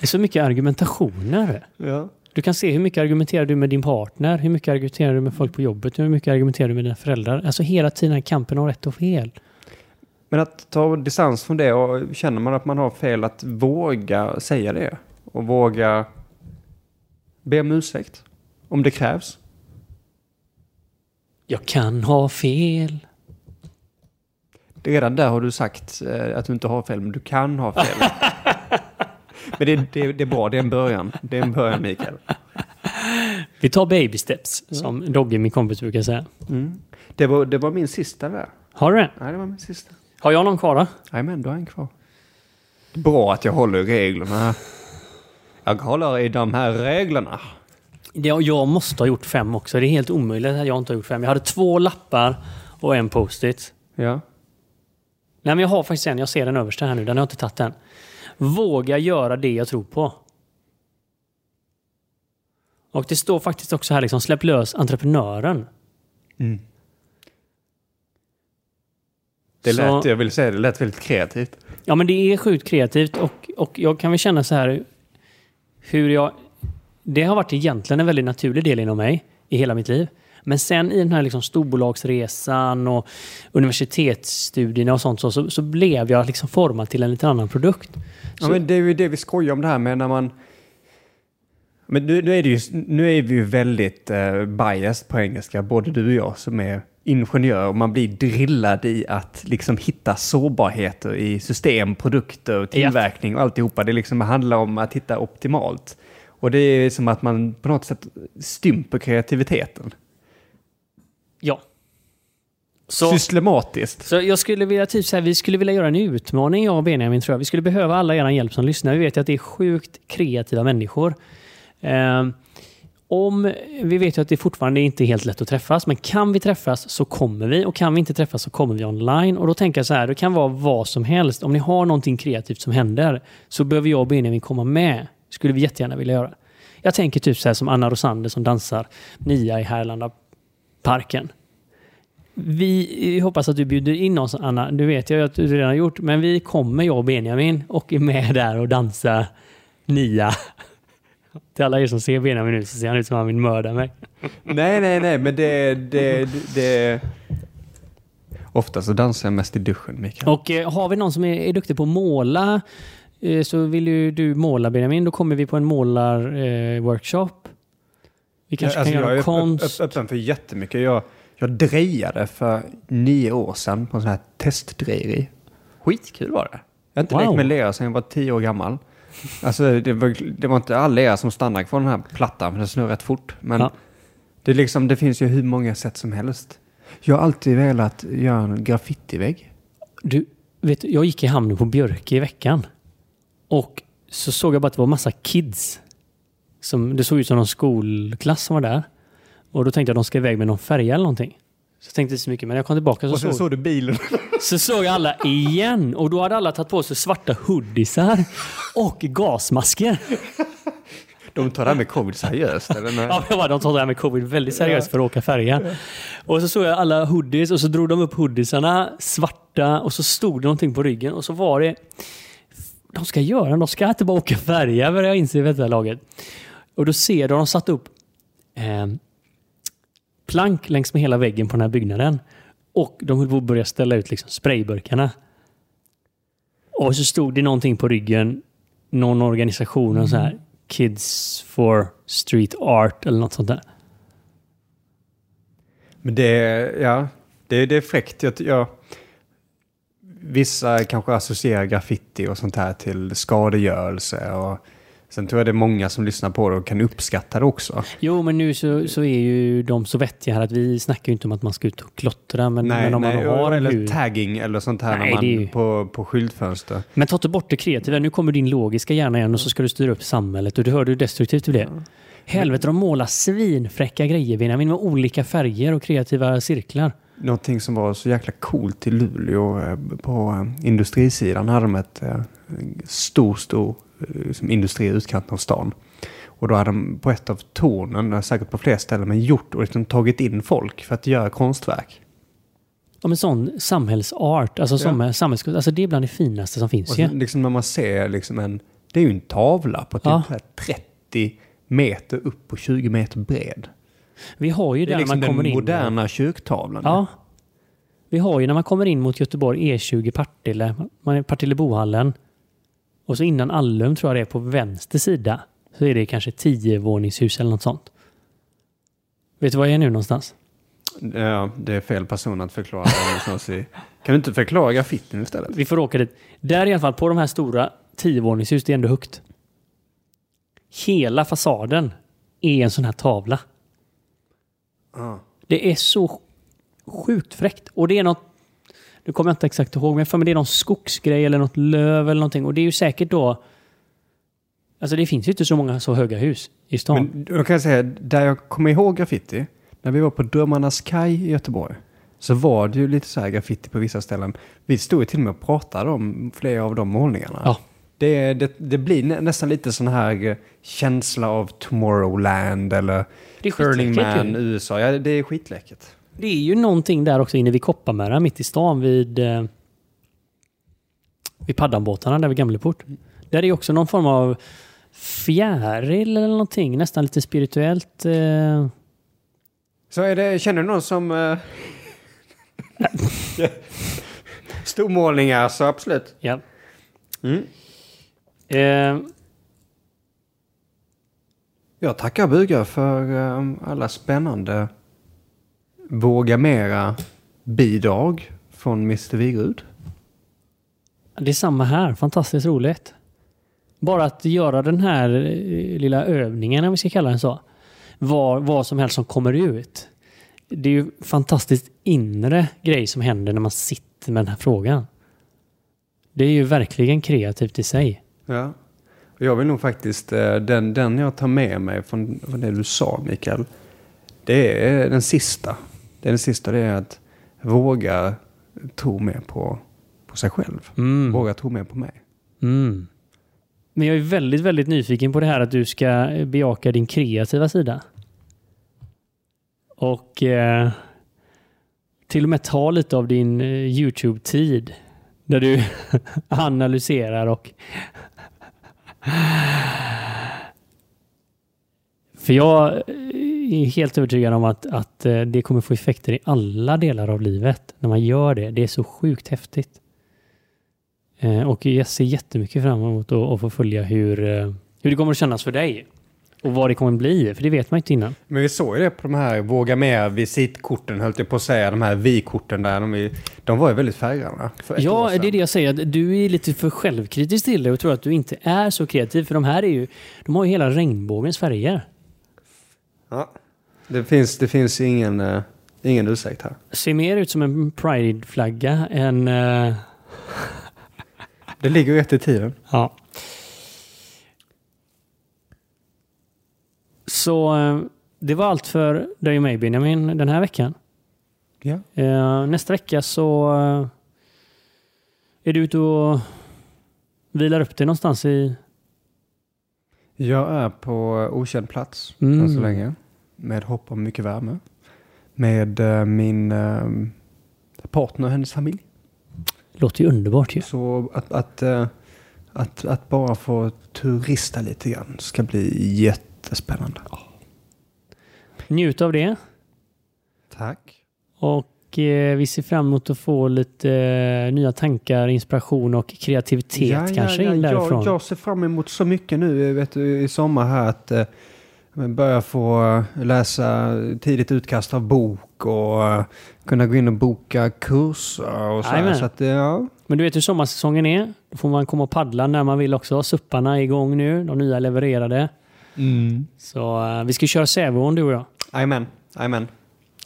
Speaker 2: Det är så mycket argumentationer.
Speaker 1: ja.
Speaker 2: Du kan se hur mycket argumenterar du med din partner, hur mycket argumenterar du med folk på jobbet, hur mycket argumenterar du med dina föräldrar. Alltså hela tiden den kampen om rätt och fel.
Speaker 1: Men att ta distans från det och känner man att man har fel, att våga säga det. Och våga be om ursäkt. Om det krävs.
Speaker 2: Jag kan ha fel.
Speaker 1: Redan där har du sagt eh, att du inte har fel, men du kan ha fel. men det, det, det är bra, det är en början. Det är en början, Mikael.
Speaker 2: Vi tar baby steps, som Dogge, min kompis, brukar säga.
Speaker 1: Mm. Det, var, det var min sista där.
Speaker 2: Har du det?
Speaker 1: Nej, det var min sista.
Speaker 2: Har jag någon kvar då?
Speaker 1: Men du har en kvar. Bra att jag håller i reglerna. Jag håller i de här reglerna.
Speaker 2: Det, jag måste ha gjort fem också. Det är helt omöjligt att jag inte har gjort fem. Jag hade två lappar och en post-it.
Speaker 1: Ja.
Speaker 2: Nej, men jag har faktiskt en. Jag ser den översta här nu. Den har jag inte tagit än. Våga göra det jag tror på. Och det står faktiskt också här liksom, släpp lös entreprenören.
Speaker 1: Mm. Det
Speaker 2: Så-
Speaker 1: lät, jag vill säga, det lät väldigt kreativt.
Speaker 2: Ja, men det är sjukt kreativt och, och jag kan väl känna så här hur jag... Det har varit egentligen en väldigt naturlig del inom mig i hela mitt liv. Men sen i den här liksom storbolagsresan och universitetsstudierna och sånt så, så, så blev jag liksom formad till en lite annan produkt.
Speaker 1: Ja,
Speaker 2: Så-
Speaker 1: men det är ju det vi skojar om det här med när man... Men nu, nu, är, det ju, nu är vi ju väldigt eh, biased på engelska, både du och jag som är ingenjör. Och man blir drillad i att liksom hitta sårbarheter i system, produkter, tillverkning och alltihopa. Det liksom handlar om att hitta optimalt. Och det är som att man på något sätt stymper kreativiteten.
Speaker 2: Så,
Speaker 1: Systematiskt.
Speaker 2: så jag skulle vilja typ så här, vi skulle vilja göra en utmaning jag och Benjamin tror jag. Vi skulle behöva alla er hjälp som lyssnar. Vi vet ju att det är sjukt kreativa människor. Ehm, om, vi vet ju att det fortfarande inte är helt lätt att träffas, men kan vi träffas så kommer vi och kan vi inte träffas så kommer vi online. Och då tänker jag så här, det kan vara vad som helst. Om ni har någonting kreativt som händer så behöver jag och Benjamin komma med. skulle vi jättegärna vilja göra. Jag tänker typ så här som Anna Rosander som dansar Nia i Härlanda parken. Vi hoppas att du bjuder in oss, Anna. Du vet jag att du redan har gjort, men vi kommer, jag och Benjamin, och är med där och dansar Nia. Till alla er som ser Benjamin nu så ser han ut som han vill mörda mig.
Speaker 1: Nej, nej, nej, men det... det, det. Ofta så dansar jag mest i duschen, Mikael.
Speaker 2: Och eh, har vi någon som är, är duktig på att måla eh, så vill ju du måla Benjamin, då kommer vi på en målarworkshop. Eh, workshop. vi kanske
Speaker 1: Alltså,
Speaker 2: kan
Speaker 1: jag
Speaker 2: göra
Speaker 1: är
Speaker 2: konst.
Speaker 1: Öpp, öpp, öppen för jättemycket. Jag, jag drejade för nio år sedan på en sån här testdrejeri. Skitkul var det. Jag har inte
Speaker 2: Wow.
Speaker 1: lekt med lera sedan jag var tio år gammal. Alltså, det, var, det var inte all lera som stannade kvar den här plattan, för den snurrar rätt fort. Men
Speaker 2: Ja.
Speaker 1: det, liksom, det finns ju hur många sätt som helst. Jag har alltid velat göra en graffitivägg.
Speaker 2: Du, vet, jag gick i hamnen på Björke i veckan. Och så såg jag bara att det var massa kids. Som, det såg ut som någon skolklass som var där. Och då tänkte jag att de ska iväg med någon färja eller någonting. Så jag tänkte inte så mycket, men när jag kom tillbaka så,
Speaker 1: Och sen
Speaker 2: såg,
Speaker 1: såg du bilen.
Speaker 2: så såg jag alla igen. Och då hade alla tagit på sig svarta hoodiesar och gasmasker.
Speaker 1: De tar det här med covid seriöst, eller? Nej.
Speaker 2: Ja, de tar det här med covid väldigt seriöst för att åka färja. Och så såg jag alla hoodies och så drog de upp hoodiesarna svarta och så stod det någonting på ryggen och så var det de ska göra, de ska inte bara åka färja började jag inse vid det här laget. Och då ser jag, de har satt upp eh, plank längs med hela väggen på den här byggnaden. Och de höll på att börja ställa ut liksom sprayburkarna. Och så stod det någonting på ryggen, någon organisation och så här Kids for Street Art eller något sånt där.
Speaker 1: Men det, ja, det, det är fräckt. Jag, jag, vissa kanske associerar graffiti och sånt här till skadegörelse. Och sen tror jag det är många som lyssnar på det och kan uppskatta det också.
Speaker 2: Jo, men nu så, så är ju de så vettiga här att vi snackar ju inte om att man ska ut och klottra. Men,
Speaker 1: nej,
Speaker 2: men om
Speaker 1: nej,
Speaker 2: man har
Speaker 1: eller
Speaker 2: hur...
Speaker 1: tagging eller sånt här
Speaker 2: Nej,
Speaker 1: när man,
Speaker 2: ju-
Speaker 1: på, på skyltfönster.
Speaker 2: Men ta inte bort det kreativa. Nu kommer din logiska hjärna igen och så ska du styra upp samhället. Och du hörde hur destruktivt det blev. Helvete, de målar svinfräcka grejer Benjamin med olika färger och kreativa cirklar.
Speaker 1: någonting som var så jäkla coolt i Luleå eh, på eh, industrisidan hade de ett eh, stor, stor eh, som industri i utkanten av stan. Och då hade de på ett av tornen, säkert på fler ställen, men gjort och liksom tagit in folk för att göra konstverk.
Speaker 2: Ja, men sån samhällsart, alltså, som är samhälls, alltså det är bland det finaste som finns
Speaker 1: Och så, liksom när man ser liksom en, det är ju en tavla på typ
Speaker 2: Ja.
Speaker 1: så här 30 meter upp och 20 meter bred.
Speaker 2: Vi har ju
Speaker 1: Det är liksom
Speaker 2: man kommer
Speaker 1: den
Speaker 2: in.
Speaker 1: moderna kyrktavlan.
Speaker 2: Ja. Vi har ju när man kommer in mot Göteborg E20 Partille, man är Partillebohallen. Och så innan Allum tror jag det är på vänster sida. Så är det kanske 10 våningshus eller något sånt. Vet du var jag är nu någonstans?
Speaker 1: Ja, det är fel person att förklara. det någonstans i- Kan du inte förklara graffitin istället?
Speaker 2: Vi får åka dit. Där i alla fall, på de här stora 10 våningshus, det är ändå högt. Hela fasaden är en sån här tavla.
Speaker 1: Ja.
Speaker 2: Det är så sjukt fräckt. Och det är något, nu kommer jag inte exakt ihåg, men för mig det är någon skogsgrej eller något löv eller någonting. Och det är ju säkert då, alltså det finns ju inte så många så höga hus i stan.
Speaker 1: Men då kan jag säga, där jag kommer ihåg graffiti, när vi var på Drömmarnas kaj i Göteborg, så var det ju lite så här graffiti på vissa ställen. Vi stod ju till och med och pratade om flera av de målningarna.
Speaker 2: Ja.
Speaker 1: Det, det, det blir nä, nästan lite sån här eh, känsla av Tomorrowland eller
Speaker 2: skitläckert
Speaker 1: Man
Speaker 2: ju.
Speaker 1: USA. Ja, det är skitläckert.
Speaker 2: Det är ju någonting där också inne vid Kopparmära, mitt i stan vid, eh, vid paddanbåtarna där vid Gamleport. Där är också någon form av fjäril eller någonting, nästan lite spirituellt. Eh,
Speaker 1: Så är det, känner du någon som... Eh, Stormålningar, så absolut.
Speaker 2: ja.
Speaker 1: Mm.
Speaker 2: Eh,
Speaker 1: Jag tackar bugar för alla spännande Våga Mera bidrag från Mr Wigrud.
Speaker 2: Det är samma här. Fantastiskt roligt. Bara att göra den här eh, lilla övningen, om vi ska kalla den så. Vad, vad som helst som kommer ut. Det är ju fantastiskt inre grej som händer när man sitter med den här frågan. Det är ju verkligen kreativt i sig.
Speaker 1: Ja. Jag vill nog faktiskt, eh, den, den jag tar med mig från, från det du sa Mikael, det är den sista. Det är den sista, det är att våga tro mer på, på sig själv.
Speaker 2: Mm.
Speaker 1: Våga tro mer på mig.
Speaker 2: Mm. Men jag är väldigt, väldigt nyfiken på det här att du ska bejaka din kreativa sida. Och eh, till och med ta lite av din eh, YouTube-tid. Där du analyserar och... För jag är helt övertygad om att, att eh, det kommer få effekter i alla delar av livet när man gör det. Det är så sjukt häftigt. Eh, Och jag ser jättemycket fram emot att, att få följa hur, eh, hur det kommer att kännas för dig. Och vad det kommer att bli, för det vet man inte innan.
Speaker 1: Men vi såg ju det på de här Våga Mer visitkorten, höll jag på att säga, de här vi-korten där. De, de var ju väldigt färggranna.
Speaker 2: Ja, det är det jag säger. Du är lite för självkritisk till det och tror att du inte är så kreativ. För de här är ju, de har ju hela regnbågens färger.
Speaker 1: Ja. Det finns, det finns ingen, eh, ingen ursäkt här.
Speaker 2: Ser mer ut som en Pride-flagga än... eh,
Speaker 1: Det ligger rätt i tiden.
Speaker 2: ja. Så eh, det var allt för dig och mig Benjamin den här veckan.
Speaker 1: Ja.
Speaker 2: Nästa vecka så är du ute och vilar upp dig någonstans i...
Speaker 1: Jag är på okänd plats
Speaker 2: Mm.
Speaker 1: än så länge. Med hopp om mycket värme. Med eh, min eh, partner och hennes familj.
Speaker 2: Låter ju underbart ju.
Speaker 1: Så att, att, eh, att, att bara få turista lite grann ska bli jättespännande.
Speaker 2: Njut av det.
Speaker 1: Tack.
Speaker 2: Och vi ser fram emot att få lite eh, nya tankar, inspiration och kreativitet kanske in därifrån.
Speaker 1: Jag, jag ser fram emot så mycket nu vet du, i sommar här att eh, börja få eh, läsa tidigt utkast av bok och eh, kunna gå in och boka kurser och så. här. Så att, eh, ja.
Speaker 2: Men du vet hur sommarsäsongen är. Då får man komma och paddla när man vill också. Supparna är igång nu. De nya levererade. Så eh, vi ska köra Säveån du och jag.
Speaker 1: Jajamän, jajamän.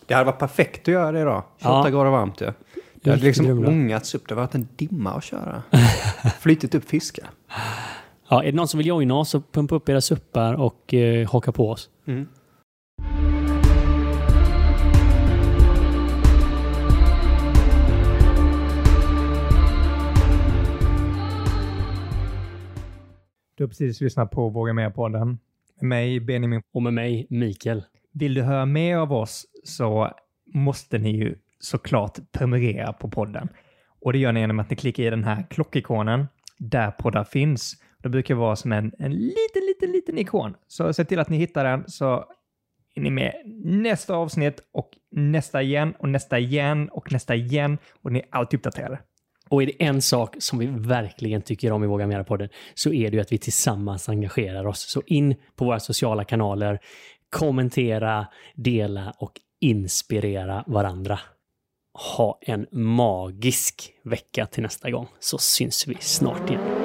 Speaker 1: Det hade varit perfekt att göra det idag. 28
Speaker 2: ja.
Speaker 1: grader varmt ju. Ja. Det hade liksom ångats upp. Det hade varit en dimma att köra. Flytit upp fiskar.
Speaker 2: Ja, är det någon som vill joina oss och pumpa upp era suppar och eh, haka på oss.
Speaker 1: Mm.
Speaker 3: Du har precis lyssnat på Våga Mer-podden. Med mig Benjamin.
Speaker 2: Och med mig Mikael.
Speaker 3: Vill du höra mer av oss så måste ni ju såklart prenumerera på podden. Och det gör ni genom att ni klickar i den här klockikonen där poddar finns. Det brukar vara som en, en liten, liten, liten ikon. Så se till att ni hittar den så är ni med nästa avsnitt och nästa igen och nästa igen och nästa igen och ni är alltid uppdaterade.
Speaker 2: Och är det en sak som vi verkligen tycker om i Våga Mera-podden så är det ju att vi tillsammans engagerar oss. Så in på våra sociala kanaler, kommentera, dela och inspirera varandra. Ha en magisk vecka till nästa gång så syns vi snart igen.